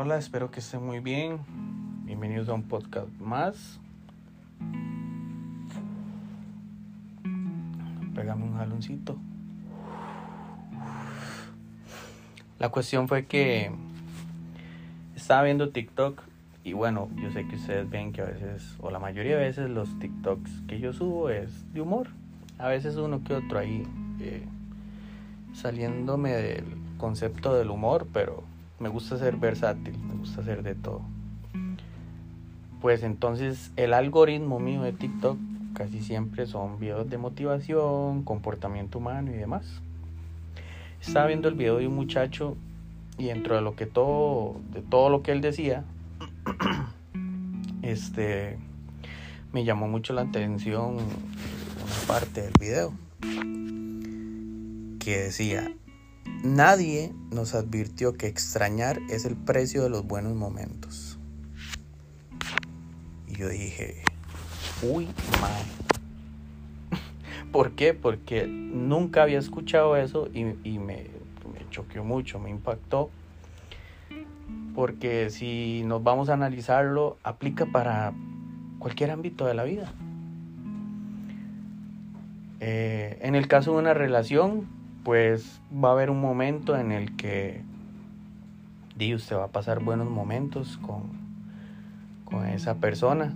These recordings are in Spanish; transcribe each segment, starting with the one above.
Hola, espero que estén muy bien. Bienvenidos a un podcast más. Pégame un jaloncito. La cuestión fue que estaba viendo TikTok y bueno, yo sé que ustedes ven que a veces, o la mayoría de veces, los TikToks que yo subo es de humor. A veces uno que otro ahí eh, saliéndome del concepto del humor, pero me gusta ser versátil, me gusta hacer de todo. Pues entonces el algoritmo mío de TikTok casi siempre son videos de motivación, comportamiento humano y demás. Estaba viendo el video de un muchacho y dentro de lo que todo, de todo lo que él decía, este, me llamó mucho la atención una parte del video que decía, Nadie nos advirtió que extrañar es el precio de los buenos momentos. Y yo dije, uy, madre. ¿Por qué? Porque nunca había escuchado eso y, me, me choqueó mucho, me impactó. Porque si nos vamos a analizarlo, aplica para cualquier ámbito de la vida. Eh, en el caso de una relación, pues va a haber un momento en el que Dios usted va a pasar buenos momentos con, con esa persona,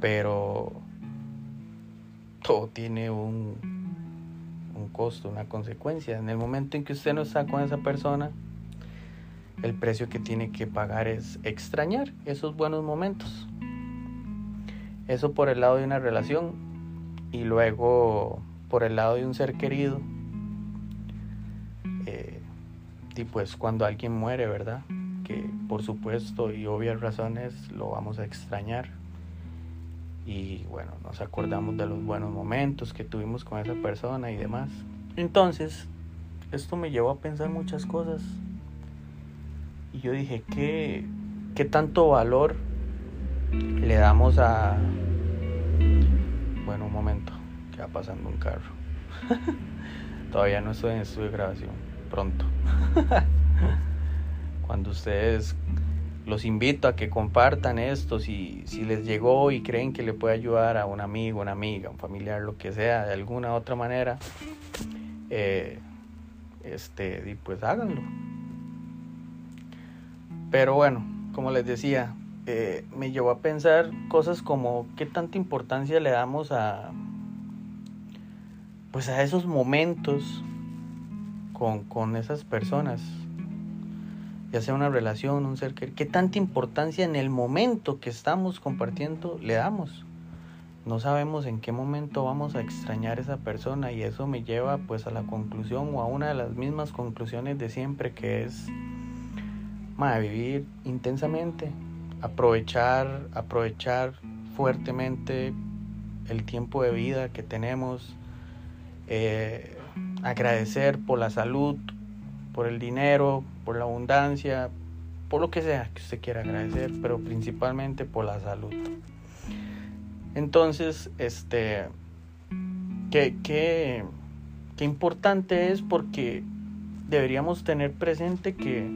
pero todo tiene un, un costo, una consecuencia. En el momento en que usted no está con esa persona, el precio que tiene que pagar es extrañar esos buenos momentos. Eso por el lado de una relación y luego por el lado de un ser querido y pues cuando alguien muere, ¿verdad? Que por supuesto y obvias razones lo vamos a extrañar. Y bueno, nos acordamos de los buenos momentos que tuvimos con esa persona y demás. Entonces, esto me llevó a pensar muchas cosas. Y yo dije, ¿qué, qué tanto valor le damos a... Bueno, un momento, que va pasando un carro. Todavía no estoy en estudio de grabación pronto. Cuando ustedes los invito a que compartan esto, si, si les llegó y creen que le puede ayudar a un amigo, una amiga, un familiar, lo que sea, de alguna otra manera, eh, este, pues háganlo. Pero bueno, como les decía, eh, me llevó a pensar cosas como qué tanta importancia le damos a, pues a esos momentos con, esas personas, ya sea una relación, un ser que, qué tanta importancia en el momento que estamos compartiendo le damos. No sabemos en qué momento vamos a extrañar a esa persona y eso me lleva pues a la conclusión o a una de las mismas conclusiones de siempre que es vivir intensamente, aprovechar, aprovechar fuertemente el tiempo de vida que tenemos, eh, agradecer por la salud, por el dinero, por la abundancia, por lo que sea que usted quiera agradecer, pero principalmente por la salud. Entonces, este, qué, qué, importante es porque deberíamos tener presente que,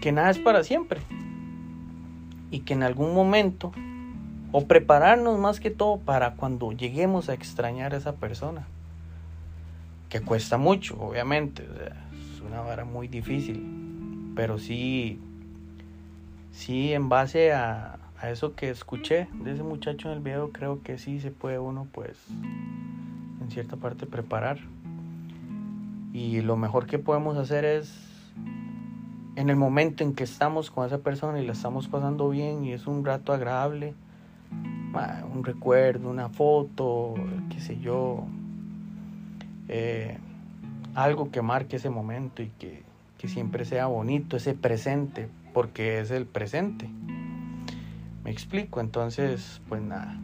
que nada es para siempre y que en algún momento, o prepararnos más que todo para cuando lleguemos a extrañar a esa persona que cuesta mucho, obviamente, es una vara muy difícil, pero sí, sí, en base a, a eso que escuché de ese muchacho en el video, creo que sí se puede uno, pues, en cierta parte preparar. Y lo mejor que podemos hacer es, en el momento en que estamos con esa persona y la estamos pasando bien y es un rato agradable, un recuerdo, una foto, qué sé yo, eh, algo que marque ese momento y que, siempre sea bonito, ese presente, porque es el presente. Me explico, entonces, pues nada,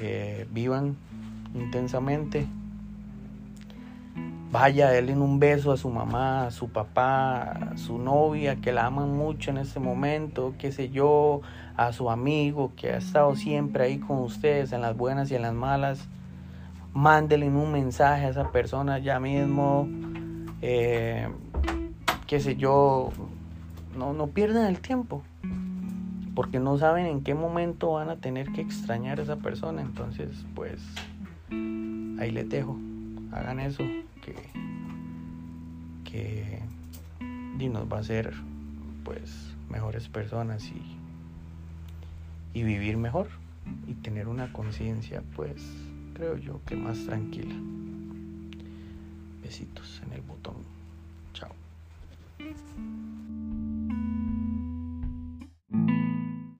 eh, vivan intensamente. Vaya, denle un beso a su mamá, a su papá, a su novia, que la aman mucho en este momento, qué sé yo, a su amigo que ha estado siempre ahí con ustedes en las buenas y en las malas mándele un mensaje a esa persona ya mismo. Eh, qué sé yo, no, no pierdan el tiempo, porque no saben en qué momento van a tener que extrañar a esa persona, entonces pues ahí les dejo, hagan eso, que, que y nos va a hacer pues mejores personas y, y vivir mejor y tener una conciencia pues creo yo que más tranquila. Besitos en el botón. Chao.